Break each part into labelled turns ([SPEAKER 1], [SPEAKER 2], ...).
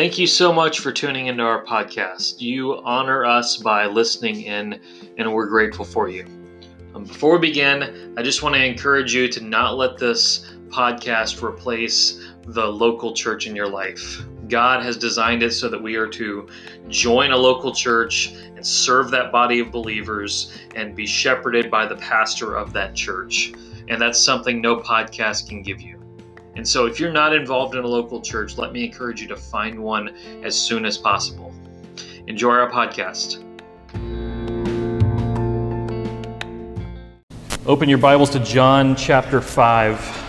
[SPEAKER 1] Thank you so much for tuning into our podcast. You honor us by listening in, and we're grateful for you. Um, before we begin, I just want to encourage you to not let this podcast replace the local church in your life. God has designed it so that we are to join a local church and serve that body of believers and be shepherded by the pastor of that church. And that's something no podcast can give you. And so, if you're not involved in a local church, let me encourage you to find one as soon as possible. Enjoy our podcast. Open your Bibles to John chapter 5.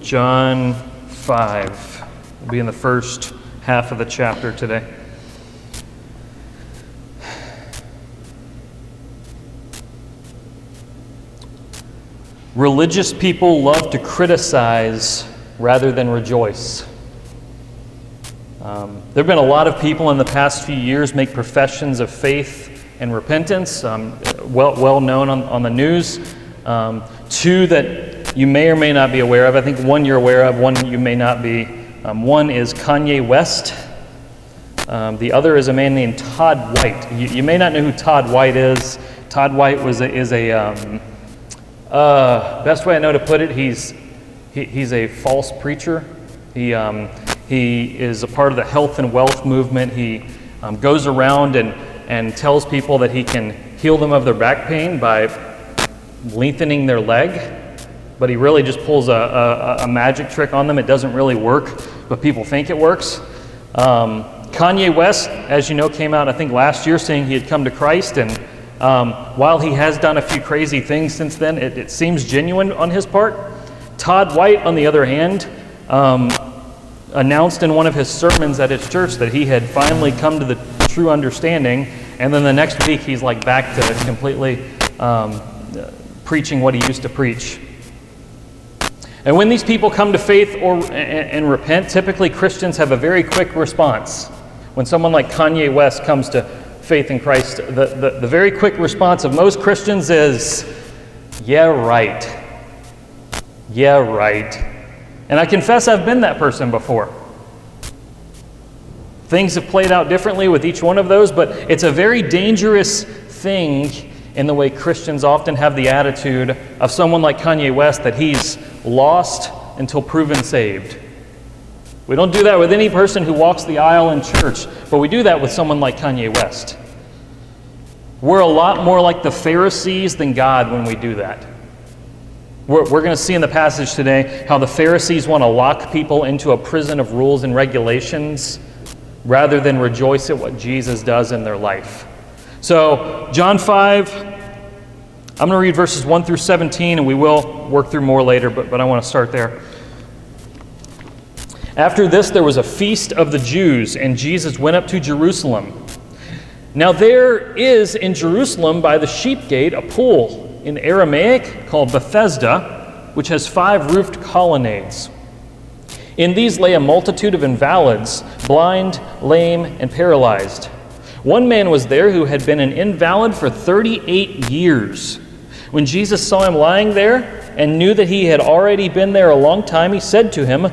[SPEAKER 1] John 5. We'll be in the first half of the chapter today. Religious people love to criticize rather than rejoice. Um, there have been a lot of people in the past few years make professions of faith and repentance, um, well, well known on, on the news. Um, two that you may or may not be aware of. I think one you're aware of, one you may not be. Um, one is Kanye West. Um, the other is a man named Todd White. You, you, may not know who Todd White is. Todd White was a, is a um, uh, best way I know to put it, he's, he, he's a false preacher. He, um, he is a part of the health and wealth movement. He um, goes around and, and tells people that he can heal them of their back pain by lengthening their leg, but he really just pulls a, a, a magic trick on them. It doesn't really work, but people think it works. Um, Kanye West, as you know, came out, I think, last year saying he had come to Christ and um, while he has done a few crazy things since then, it, it, seems genuine on his part. Todd White, on the other hand, um, announced in one of his sermons at his church that he had finally come to the true understanding, and then the next week he's like back to completely um, preaching what he used to preach. And when these people come to faith or and, and repent, typically Christians have a very quick response. When someone like Kanye West comes to faith in Christ, the, the, the very quick response of most Christians is, yeah, right. Yeah, right. And I confess I've been that person before. Things have played out differently with each one of those, but it's a very dangerous thing in the way Christians often have the attitude of someone like Kanye West that he's lost until proven saved. We don't do that with any person who walks the aisle in church, but we do that with someone like Kanye West. We're a lot more like the Pharisees than God when we do that. We're, we're going to see in the passage today how the Pharisees want to lock people into a prison of rules and regulations rather than rejoice at what Jesus does in their life. So, John 5, I'm going to read verses 1 through 17, and we will work through more later, but, but I want to start there. After this, there was a feast of the Jews, and Jesus went up to Jerusalem. Now, there is in Jerusalem by the sheep gate a pool in Aramaic called Bethesda, which has five roofed colonnades. In these lay a multitude of invalids, blind, lame, and paralyzed. One man was there who had been an invalid for 38 years. When Jesus saw him lying there and knew that he had already been there a long time, he said to him,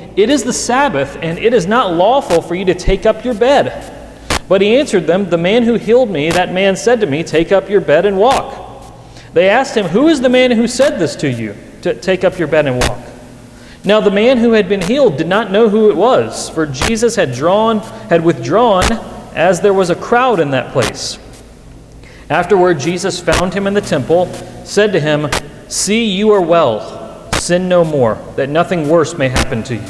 [SPEAKER 1] It is the Sabbath, and it is not lawful for you to take up your bed. But he answered them, The man who healed me, that man said to me, Take up your bed and walk. They asked him, Who is the man who said this to you, to take up your bed and walk? Now the man who had been healed did not know who it was, for Jesus had drawn, had withdrawn, as there was a crowd in that place. Afterward, Jesus found him in the temple, said to him, See, you are well Sin no more, that nothing worse may happen to you.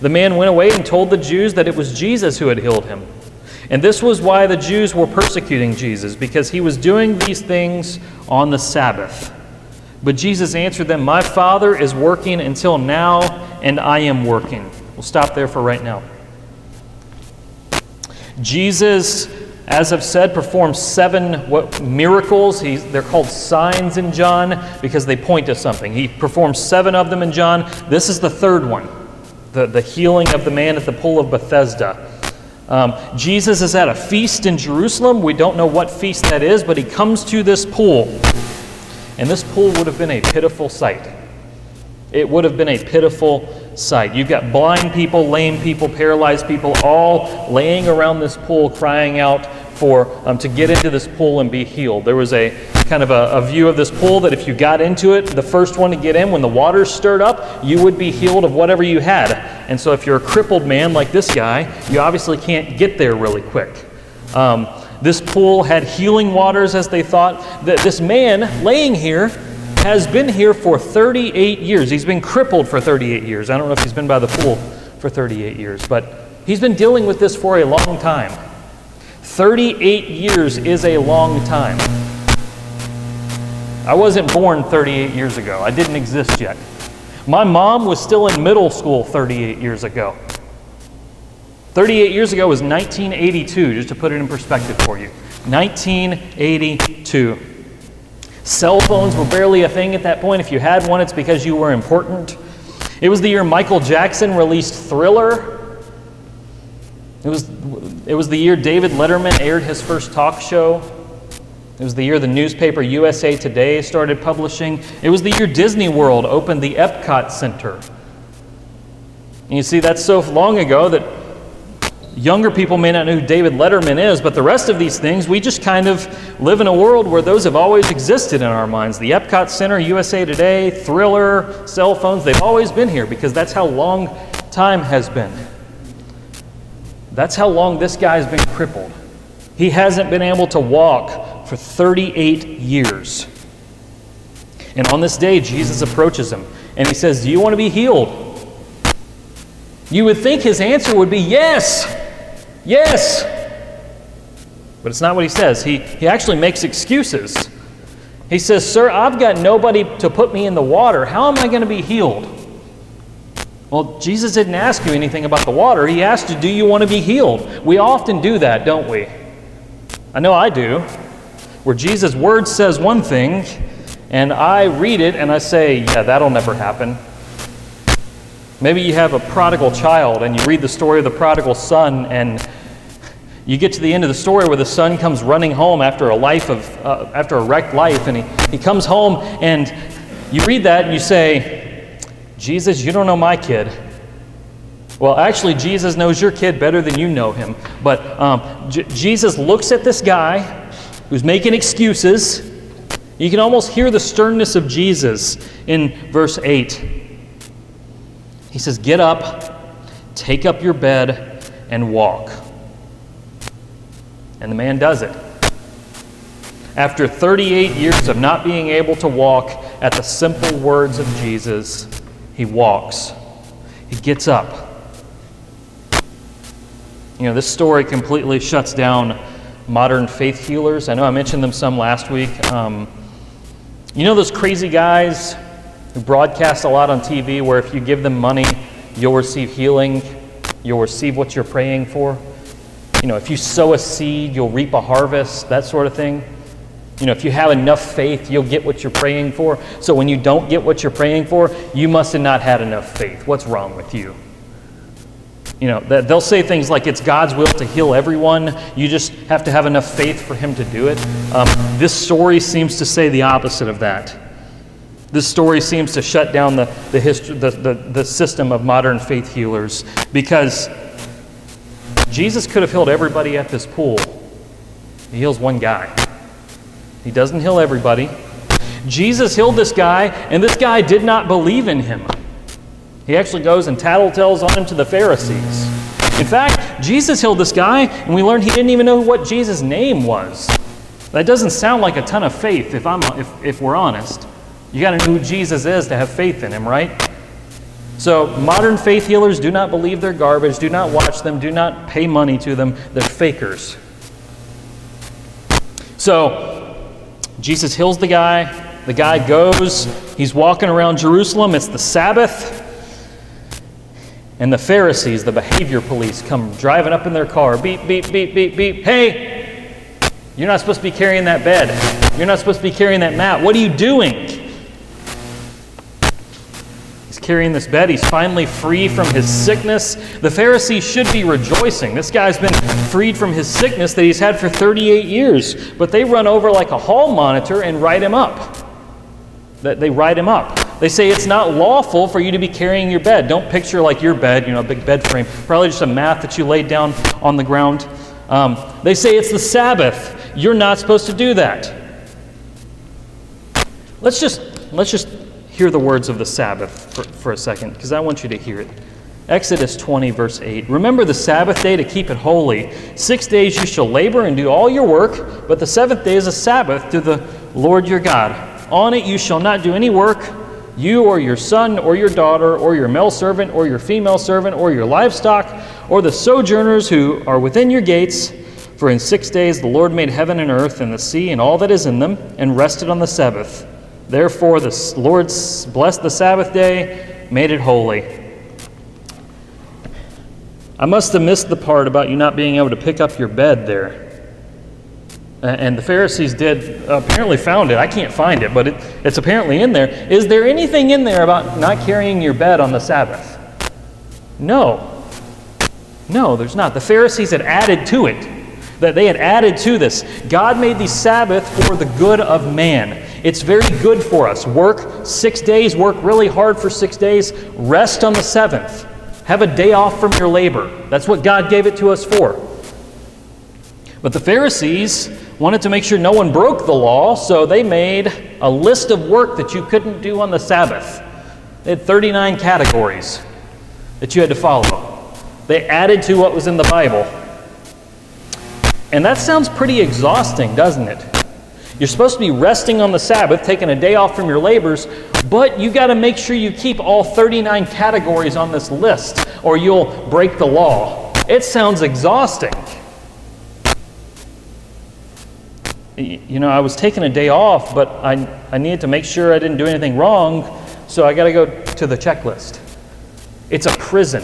[SPEAKER 1] The man went away and told the Jews that it was Jesus who had healed him. And this was why the Jews were persecuting Jesus, because he was doing these things on the Sabbath. But Jesus answered them, My Father is working until now, and I am working. We'll stop there for right now. Jesus, as I've said, performs seven what, miracles. He's, they're called signs in John because they point to something. He performs seven of them in John. This is the third one the, the healing of the man at the pool of Bethesda. Um, Jesus is at a feast in Jerusalem. We don't know what feast that is, but he comes to this pool. And this pool would have been a pitiful sight. It would have been a pitiful sight. You've got blind people, lame people, paralyzed people all laying around this pool crying out for um, to get into this pool and be healed. There was a kind of a, a, view of this pool that if you got into it, the first one to get in, when the water stirred up, you would be healed of whatever you had. And so if you're a crippled man like this guy, you obviously can't get there really quick. Um, this pool had healing waters, as they thought. That this man laying here has been here for 38 years. He's been crippled for 38 years. I don't know if he's been by the pool for 38 years, but he's been dealing with this for a long time. 38 years is a long time. I wasn't born 38 years ago, I didn't exist yet. My mom was still in middle school 38 years ago. 38 years ago was 1982, just to put it in perspective for you. 1982. Cell phones were barely a thing at that point. If you had one, it's because you were important. It was the year Michael Jackson released Thriller. It was, it was the year David Letterman aired his first talk show. It was the year the newspaper USA Today started publishing. It was the year Disney World opened the Epcot Center. And you see, that's so long ago that younger people may not know who David Letterman is, but the rest of these things, we just kind of live in a world where those have always existed in our minds. The Epcot Center, USA Today, Thriller, cell phones, they've always been here because that's how long time has been. That's how long this guy's been crippled. He hasn't been able to walk for 38 years. And on this day, Jesus approaches him and he says, Do you want to be healed? You would think his answer would be yes, yes. But it's not what he says. He, he actually makes excuses. He says, Sir, I've got nobody to put me in the water. How am I going to be healed? Well, Jesus didn't ask you anything about the water. He asked you, Do you want to be healed? We often do that, don't we? I know I do. Where Jesus' word says one thing, and I read it and I say, Yeah, that'll never happen. Maybe you have a prodigal child and you read the story of the prodigal son, and you get to the end of the story where the son comes running home after a life of, uh, after a wrecked life, and he, he comes home and you read that and you say, Jesus, you don't know my kid. Well, actually, Jesus knows your kid better than you know him. But um, J- Jesus looks at this guy who's making excuses. You can almost hear the sternness of Jesus in verse 8. He says, Get up, take up your bed, and walk. And the man does it. After 38 years of not being able to walk at the simple words of Jesus, he walks, he gets up. You know, this story completely shuts down modern faith healers. I know I mentioned them some last week. Um, you know those crazy guys who broadcast a lot on TV where if you give them money, you'll receive healing, you'll receive what you're praying for? You know, if you sow a seed, you'll reap a harvest, that sort of thing. You know, if you have enough faith, you'll get what you're praying for. So when you don't get what you're praying for, you must have not had enough faith. What's wrong with you? You know, they'll say things like it's God's will to heal everyone. You just have to have enough faith for Him to do it. Um, this story seems to say the opposite of that. This story seems to shut down the, the, history, the, the, the system of modern faith healers because Jesus could have healed everybody at this pool. He heals one guy. He doesn't heal everybody. Jesus healed this guy, and this guy did not believe in him. He actually goes and tattletales on him to the Pharisees. In fact, Jesus healed this guy, and we learned he didn't even know what Jesus' name was. That doesn't sound like a ton of faith if, I'm, if, if we're honest. You got to know who Jesus is to have faith in him, right? So, modern faith healers do not believe they're garbage, do not watch them, do not pay money to them. They're fakers. So, Jesus heals the guy, The guy goes, he's walking around Jerusalem, it's the Sabbath. And the Pharisees, the behavior police, come driving up in their car. Beep, beep, beep, beep, beep. Hey, you're not supposed to be carrying that bed. You're not supposed to be carrying that mat. What are you doing? He's carrying this bed. He's finally free from his sickness. The Pharisees should be rejoicing. This guy's been freed from his sickness that he's had for 38 years. But they run over like a hall monitor and write him up. They write him up. They say it's not lawful for you to be carrying your bed. Don't picture like your bed, you know, a big bed frame. Probably just a mat that you laid down on the ground. Um, they say it's the Sabbath. You're not supposed to do that. Let's just let's just hear the words of the Sabbath for, for a second, because I want you to hear it. Exodus 20, verse 8. Remember the Sabbath day to keep it holy. Six days you shall labor and do all your work, but the seventh day is a Sabbath to the Lord your God. On it you shall not do any work, you or your son or your daughter or your male servant or your female servant or your livestock or the sojourners who are within your gates. For in six days the Lord made heaven and earth and the sea and all that is in them, and rested on the Sabbath. Therefore, the Lord blessed the Sabbath day, made it holy. I must have missed the part about you not being able to pick up your bed there. And the Pharisees did apparently found it. I can't find it, but it, it's apparently in there. Is there anything in there about not carrying your bed on the Sabbath? No. No, there's not. The Pharisees had added to it. That they had added to this. God made the Sabbath for the good of man. It's very good for us. Work six days, work really hard for six days, rest on the seventh. Have a day off from your labor. That's what God gave it to us for. But the Pharisees wanted to make sure no one broke the law, so they made a list of work that you couldn't do on the Sabbath. They had 39 categories that you had to follow. They added to what was in the Bible. And that sounds pretty exhausting, doesn't it? You're supposed to be resting on the Sabbath, taking a day off from your labors, but you got to make sure you keep all 39 categories on this list or you'll break the law. It sounds exhausting. You know, I was taking a day off, but I, I needed to make sure I didn't do anything wrong, so I got to go to the checklist. It's a prison.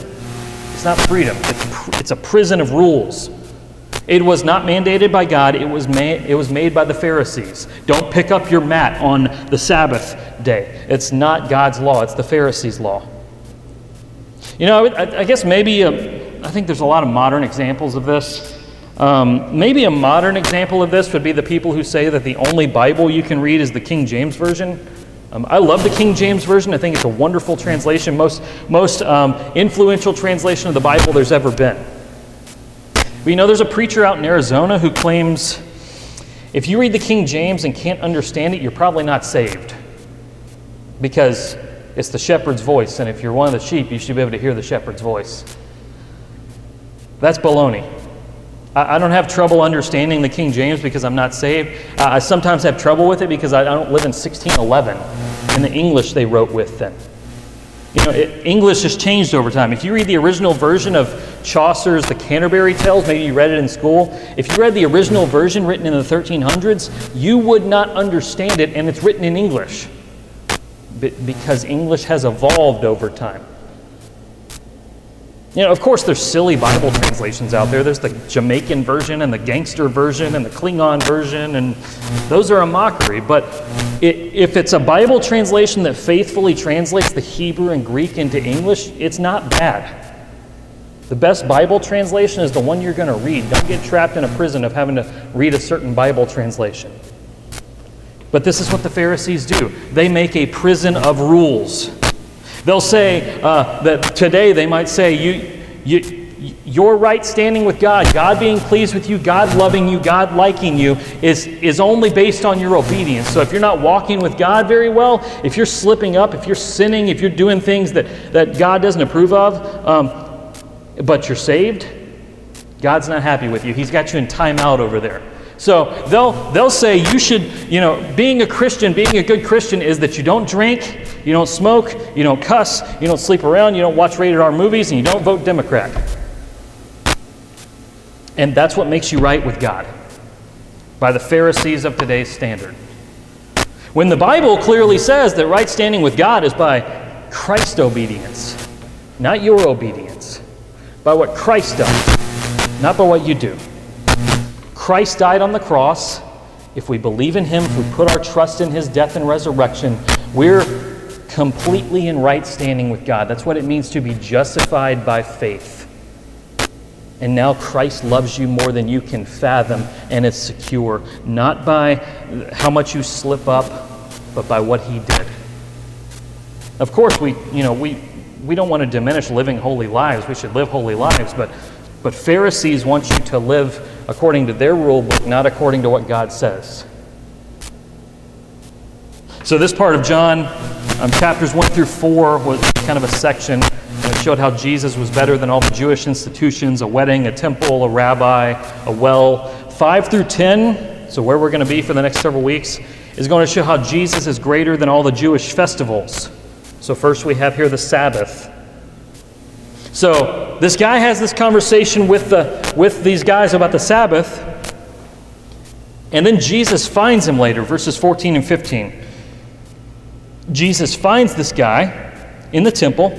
[SPEAKER 1] It's not freedom, it's, it's a prison of rules. It was not mandated by God, it was, ma- it was made by the Pharisees. Don't pick up your mat on the Sabbath day. It's not God's law, it's the Pharisees' law. You know, I, I guess maybe, a, um, I think there's a lot of modern examples of this. Um, maybe a modern example of this would be the people who say that the only Bible you can read is the King James Version. Um, I love the King James Version. I think it's a wonderful translation, most, most um, influential translation of the Bible there's ever been. But you know, there's a preacher out in Arizona who claims if you read the King James and can't understand it, you're probably not saved. Because it's the shepherd's voice, and if you're one of the sheep, you should be able to hear the shepherd's voice. That's baloney. I, don't have trouble understanding the King James because I'm not saved. I sometimes have trouble with it because I don't live in 1611 in the English they wrote with then. You know, it, English has changed over time. If you read the original version of Chaucer's The Canterbury Tales, maybe you read it in school. If you read the original version written in the 1300s, you would not understand it, and it's written in English because English has evolved over time. You know, of course, there's silly Bible translations out there. There's the Jamaican version and the gangster version and the Klingon version, and those are a mockery. But it, if it's a Bible translation that faithfully translates the Hebrew and Greek into English, it's not bad. The best Bible translation is the one you're going to read. Don't get trapped in a prison of having to read a certain Bible translation. But this is what the Pharisees do they make a prison of rules. They'll say uh, that today they might say, you, you, your right standing with God, God being pleased with you, God loving you, God liking you, is, is only based on your obedience. So if you're not walking with God very well, if you're slipping up, if you're sinning, if you're doing things that, that God doesn't approve of, um, but you're saved, God's not happy with you. He's got you in timeout over there. So they'll, they'll say you should, you know, being a Christian, being a good Christian is that you don't drink, you don't smoke, you don't cuss, you don't sleep around, you don't watch rated R movies, and you don't vote Democrat. And that's what makes you right with God by the Pharisees of today's standard. When the Bible clearly says that right standing with God is by Christ obedience, not your obedience, by what Christ does, not by what you do. Christ died on the cross. If we believe in him, if we put our trust in his death and resurrection, we're completely in right standing with God. That's what it means to be justified by faith. And now Christ loves you more than you can fathom, and it's secure, not by how much you slip up, but by what He did. Of course, we, you know, we, we don't want to diminish living holy lives. We should live holy lives, but, but Pharisees want you to live according to their rule book, not according to what God says. So, this part of John, um, chapters 1 through 4, was kind of a section that showed how Jesus was better than all the Jewish institutions a wedding, a temple, a rabbi, a well. 5 through 10, so where we're going to be for the next several weeks, is going to show how Jesus is greater than all the Jewish festivals. So, first we have here the Sabbath. So, this guy has this conversation with, the, with these guys about the Sabbath, and then Jesus finds him later, verses 14 and 15. Jesus finds this guy in the temple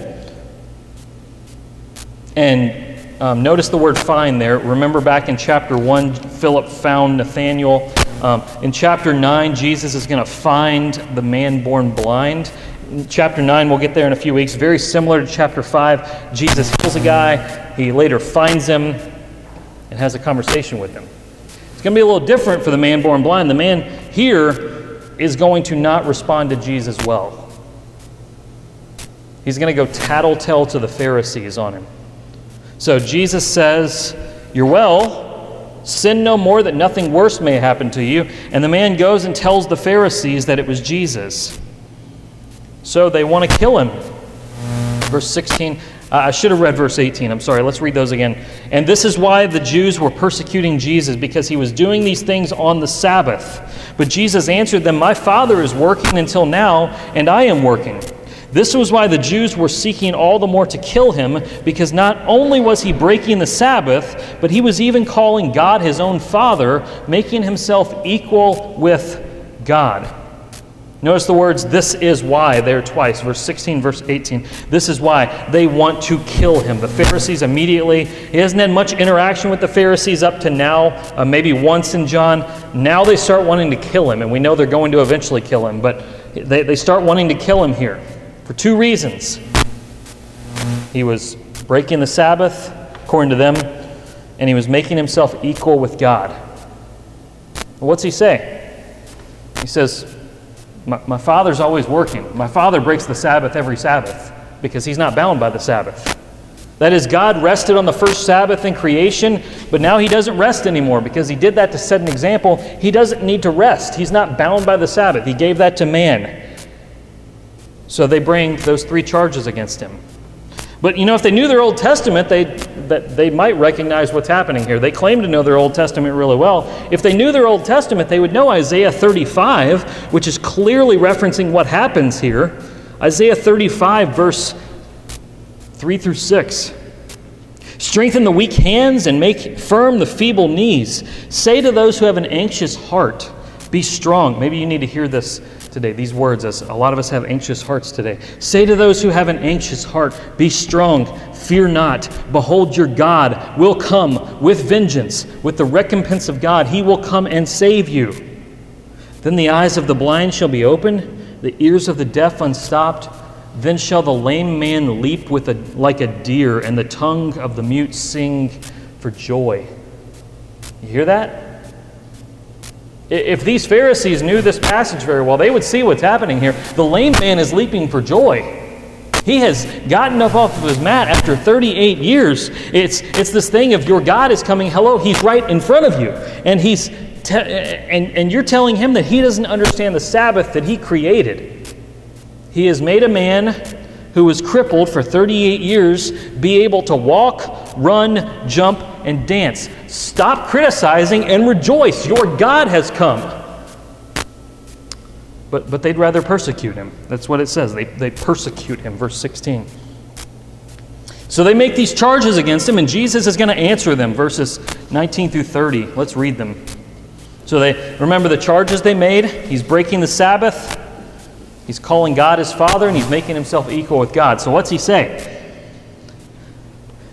[SPEAKER 1] and um, notice the word find there. Remember back in chapter 1, Philip found Nathanael. Um, in chapter 9, Jesus is going to find the man born blind. Chapter 9, we'll get there in a few weeks. Very similar to chapter 5. Jesus heals a guy, he later finds him and has a conversation with him. It's going to be a little different for the man born blind. The man here is going to not respond to Jesus well. He's going to go tattletale to the Pharisees on him. So Jesus says, You're well, sin no more that nothing worse may happen to you. And the man goes and tells the Pharisees that it was Jesus. So they want to kill him. Verse 16. Uh, I should have read verse 18. I'm sorry. Let's read those again. And this is why the Jews were persecuting Jesus, because he was doing these things on the Sabbath. But Jesus answered them, My Father is working until now, and I am working. This was why the Jews were seeking all the more to kill him, because not only was he breaking the Sabbath, but he was even calling God his own Father, making himself equal with God. Notice the words, this is why, there twice, verse 16, verse 18. This is why they want to kill him. The Pharisees immediately, he hasn't had much interaction with the Pharisees up to now, uh, maybe once in John. Now they start wanting to kill him, and we know they're going to eventually kill him, but they, they start wanting to kill him here for two reasons. He was breaking the Sabbath, according to them, and he was making himself equal with God. What's he say? He says, my, my father's always working. My father breaks the Sabbath every Sabbath because he's not bound by the Sabbath. That is, God rested on the first Sabbath in creation, but now He doesn't rest anymore because He did that to set an example. He doesn't need to rest. He's not bound by the Sabbath. He gave that to man. So they bring those three charges against him. But you know, if they knew their Old Testament, they, that they might recognize what's happening here. They claim to know their Old Testament really well. If they knew their Old Testament, they would know Isaiah 35, which is clearly referencing what happens here. Isaiah 35, verse 3 through 6. Strengthen the weak hands and make firm the feeble knees. Say to those who have an anxious heart, Be strong. Maybe you need to hear this today, these words, as a lot of us have anxious hearts today. Say to those who have an anxious heart, Be strong, fear not. Behold, your God will come with vengeance, with the recompense of God. He will come and save you. Then the eyes of the blind shall be opened, the ears of the deaf unstopped. Then shall the lame man leap with a, like a deer, and the tongue of the mute sing for joy. You hear that? If these Pharisees knew this passage very well, they would see what's happening here. The lame man is leaping for joy. He has gotten up off of his mat after 38 years. It's, it's this thing of your God is coming. Hello, he's right in front of you. And, he's te- and, and you're telling him that he doesn't understand the Sabbath that he created. He has made a man who was crippled for 38 years be able to walk, run, jump, and dance. Stop criticizing and rejoice. Your God has come. But, but they'd rather persecute him. That's what it says. They, they persecute him, verse 16. So they make these charges against him, and Jesus is going to answer them, verses 19 through 30. Let's read them. So they remember the charges they made. He's breaking the Sabbath. He's calling God his Father, and he's making himself equal with God. So what's he say?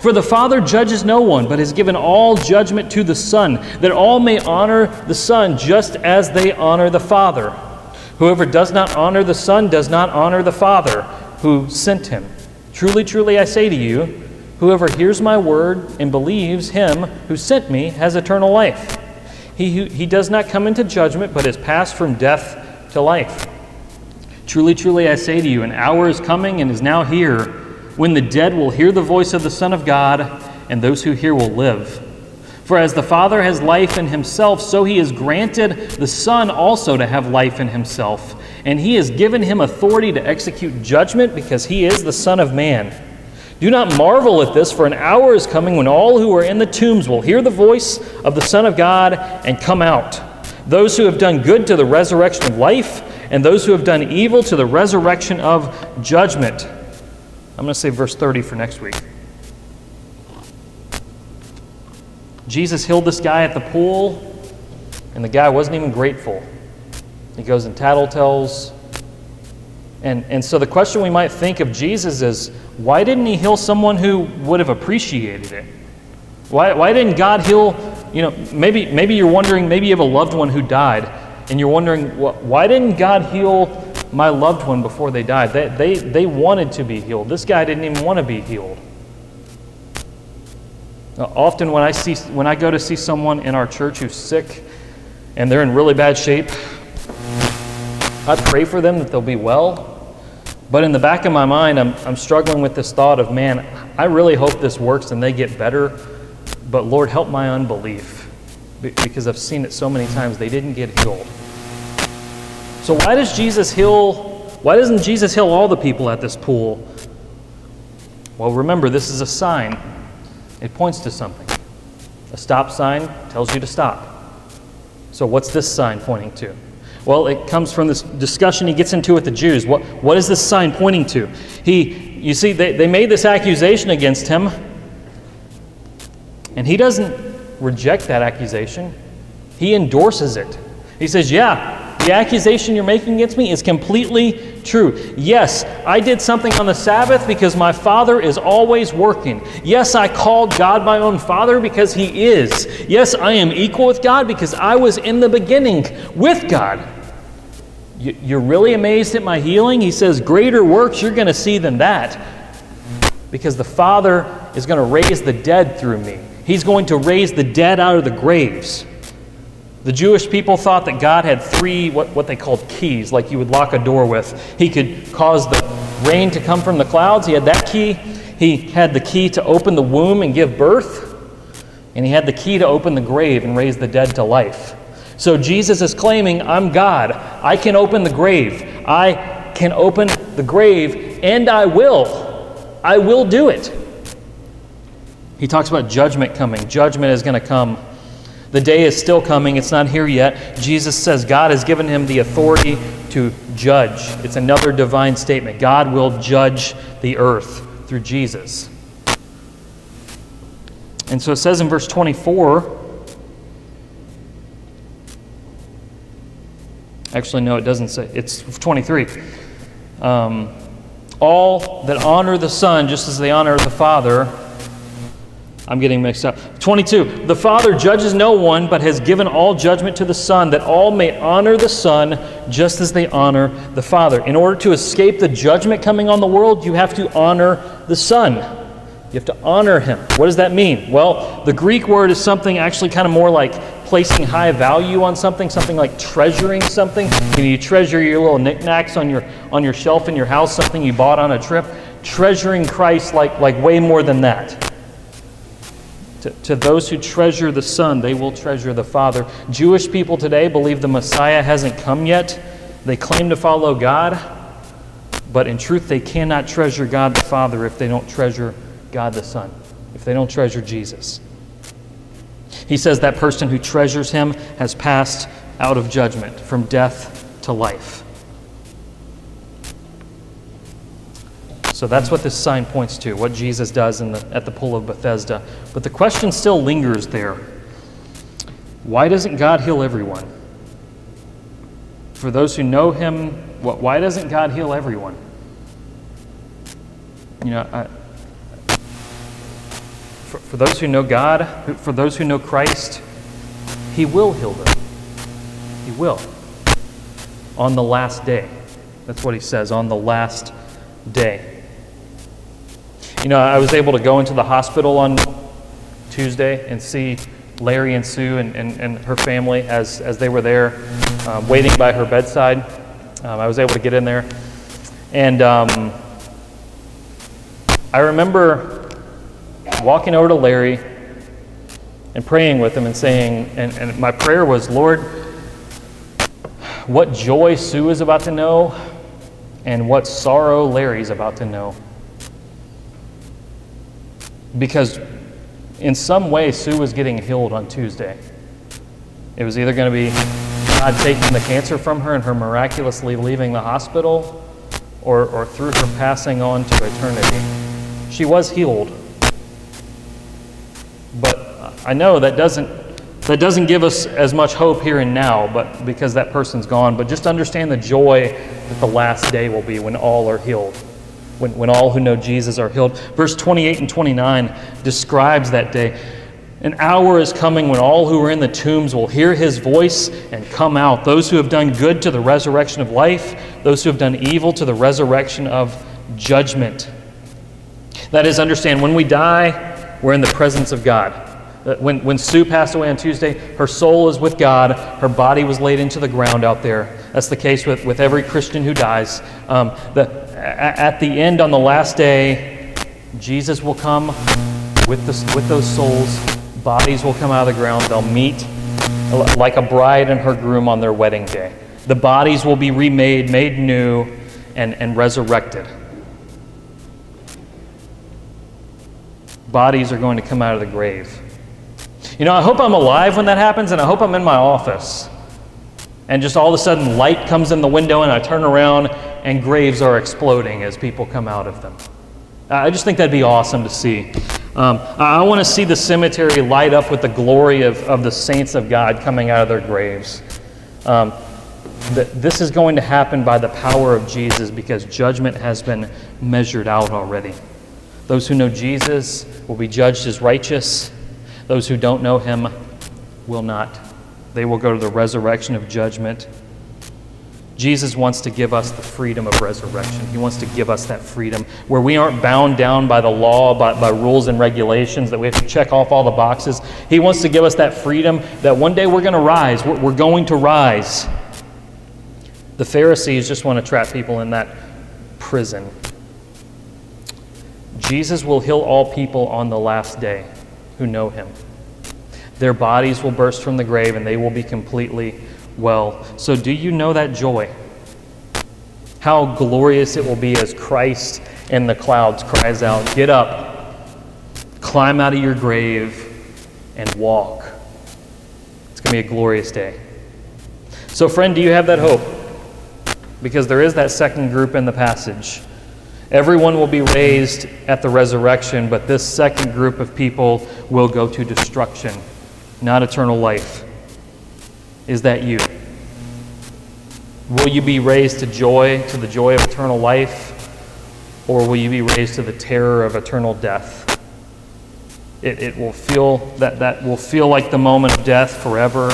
[SPEAKER 1] For the Father judges no one, but has given all judgment to the Son, that all may honor the Son just as they honor the Father. Whoever does not honor the Son does not honor the Father who sent him. Truly, truly, I say to you, whoever hears my word and believes him who sent me has eternal life. He, he does not come into judgment, but is passed from death to life. Truly, truly, I say to you, an hour is coming and is now here when the dead will hear the voice of the Son of God, and those who hear will live. For as the Father has life in himself, so he has granted the Son also to have life in himself. And he has given him authority to execute judgment because he is the Son of Man. Do not marvel at this, for an hour is coming when all who are in the tombs will hear the voice of the Son of God and come out. Those who have done good to the resurrection of life, and those who have done evil to the resurrection of judgment. I'm going to say verse 30 for next week. Jesus healed this guy at the pool, and the guy wasn't even grateful. He goes and tattletales. And, and so the question we might think of Jesus is why didn't he heal someone who would have appreciated it? Why, why didn't God heal? You know, maybe, maybe you're wondering, maybe you have a loved one who died, and you're wondering, why didn't God heal my loved one before they died? They, they, they wanted to be healed. This guy didn't even want to be healed. Now, often when I, see, when I go to see someone in our church who's sick and they're in really bad shape, I pray for them that they'll be well. But in the back of my mind, I'm, I'm struggling with this thought of, man, I really hope this works and they get better, but Lord, help my unbelief because I've seen it so many times they didn't get healed. So why does Jesus heal? Why doesn't Jesus heal all the people at this pool? Well, remember, this is a sign. It points to something. A stop sign tells you to stop. So what's this sign pointing to? Well, it comes from this discussion he gets into with the Jews. What, what is this sign pointing to? He, you see, they, they made this accusation against him, and he doesn't reject that accusation. He endorses it. He says, Yeah, the accusation you're making against me is completely true. Yes, I did something on the Sabbath because my Father is always working. Yes, I called God my own Father because He is. Yes, I am equal with God because I was in the beginning with God. You're really amazed at my healing? He says, Greater works you're going to see than that because the Father is going to raise the dead through me. He's going to raise the dead out of the graves. The Jewish people thought that God had three, what, what they called keys, like you would lock a door with. He could cause the rain to come from the clouds. He had that key. He had the key to open the womb and give birth. And he had the key to open the grave and raise the dead to life. So Jesus is claiming, I'm God. I can open the grave. I can open the grave, and I will. I will do it. He talks about judgment coming. Judgment is going to come the day is still coming, it's not here yet. Jesus says God has given him the authority to judge. It's another divine statement. God will judge the earth through Jesus. And so it says in verse 24, actually, no, it doesn't say, it's 23. Um, all that honor the Son just as they honor the Father I'm getting mixed up. 22. The Father judges no one, but has given all judgment to the Son, that all may honor the Son just as they honor the Father. In order to escape the judgment coming on the world, you have to honor the Son. You have to honor him. What does that mean? Well, the Greek word is something actually kind of more like placing high value on something, something like treasuring something. You, know, you treasure your little knickknacks on your on your shelf in your house, something you bought on a trip. Treasuring Christ like like way more than that. To, to, those who treasure the Son, they will treasure the Father. Jewish people today believe the Messiah hasn't come yet, They claim to follow God, but in truth, they cannot treasure God the Father if they don't treasure God the Son, if they don't treasure Jesus. He says that person who treasures him has passed out of judgment, from death to life. So that's what this sign points to, what Jesus does the, at the pool of Bethesda. But the question still lingers there why doesn't God heal everyone? For those who know Him, why doesn't God heal everyone? You know, I, for, for those who know God, for those who know Christ, He will heal them. He will. On the last day. That's what He says, on the last day. You know, I was able to go into the hospital on Tuesday and see Larry and Sue and, and, and her family as, as they were there um, waiting by her bedside. Um, I was able to get in there. And um, I remember walking over to Larry and praying with him and saying, and, and my prayer was, Lord, what joy Sue is about to know and what sorrow Larry's about to know. Because in some way, Sue was getting healed on Tuesday. It was either going to be God taking the cancer from her and her miraculously leaving the hospital, or, or through her passing on to eternity. She was healed. But I know that doesn't, that doesn't give us as much hope here and now, but because that person's gone. But just understand the joy that the last day will be when all are healed when, when all who know Jesus are healed. Verse 28 and 29 describes that day. An hour is coming when all who are in the tombs will hear his voice and come out. Those who have done good to the resurrection of life, those who have done evil to the resurrection of judgment. That is, understand, when we die, we're in the presence of God. Uh, when, when Sue passed away on Tuesday, her soul is with God. Her body was laid into the ground out there. That's the case with, with every Christian who dies. Um, the, at the end, on the last day, Jesus will come with, the, with those souls. Bodies will come out of the ground. They'll meet like a bride and her groom on their wedding day. The bodies will be remade, made new, and, and resurrected. Bodies are going to come out of the grave. You know, I hope I'm alive when that happens, and I hope I'm in my office. And just all of a sudden, light comes in the window, and I turn around, and graves are exploding as people come out of them. I just think that'd be awesome to see. Um, I want to see the cemetery light up with the glory of, of the saints of God coming out of their graves. Um, this is going to happen by the power of Jesus because judgment has been measured out already. Those who know Jesus will be judged as righteous, those who don't know him will not. They will go to the resurrection of judgment Jesus wants to give us the freedom of resurrection. He wants to give us that freedom where we aren't bound down by the law, by, by rules and regulations, that we have to check off all the boxes. He wants to give us that freedom that one day we're going to rise. We're, we're going to rise. The Pharisees just want to trap people in that prison. Jesus will heal all people on the last day who know him. Their bodies will burst from the grave and they will be completely well. So, do you know that joy? How glorious it will be as Christ in the clouds cries out, Get up, climb out of your grave, and walk. It's going to be a glorious day. So, friend, do you have that hope? Because there is that second group in the passage. Everyone will be raised at the resurrection, but this second group of people will go to destruction, not eternal life. Is that you? Will you be raised to joy, to the joy of eternal life, or will you be raised to the terror of eternal death? It, it will feel that that will feel like the moment of death forever,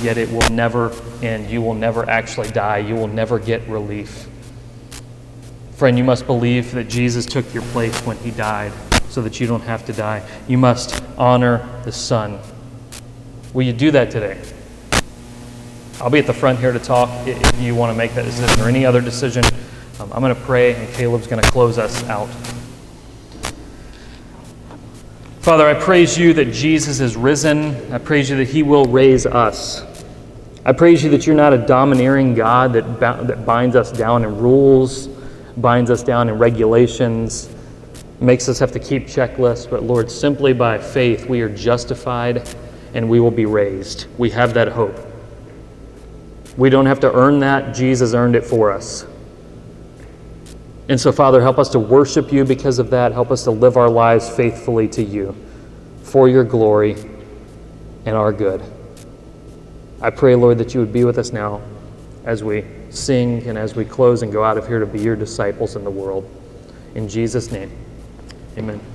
[SPEAKER 1] yet it will never end. You will never actually die. You will never get relief. Friend, you must believe that Jesus took your place when he died so that you don't have to die. You must honor the Son. Will you do that today? I'll be at the front here to talk if you want to make that decision or any other decision. Um, I'm going to pray, and Caleb's going to close us out. Father, I praise you that Jesus is risen. I praise you that he will raise us. I praise you that you're not a domineering God that, that binds us down in rules, binds us down in regulations, makes us have to keep checklists, but Lord, simply by faith we are justified and we will be raised. We have that hope. We don't have to earn that, Jesus earned it for us. And so, Father, help us to worship you because of that. Help us to live our lives faithfully to you for your glory and our good. I pray, Lord, that you would be with us now as we sing and as we close and go out of here to be your disciples in the world. In Jesus' name, amen.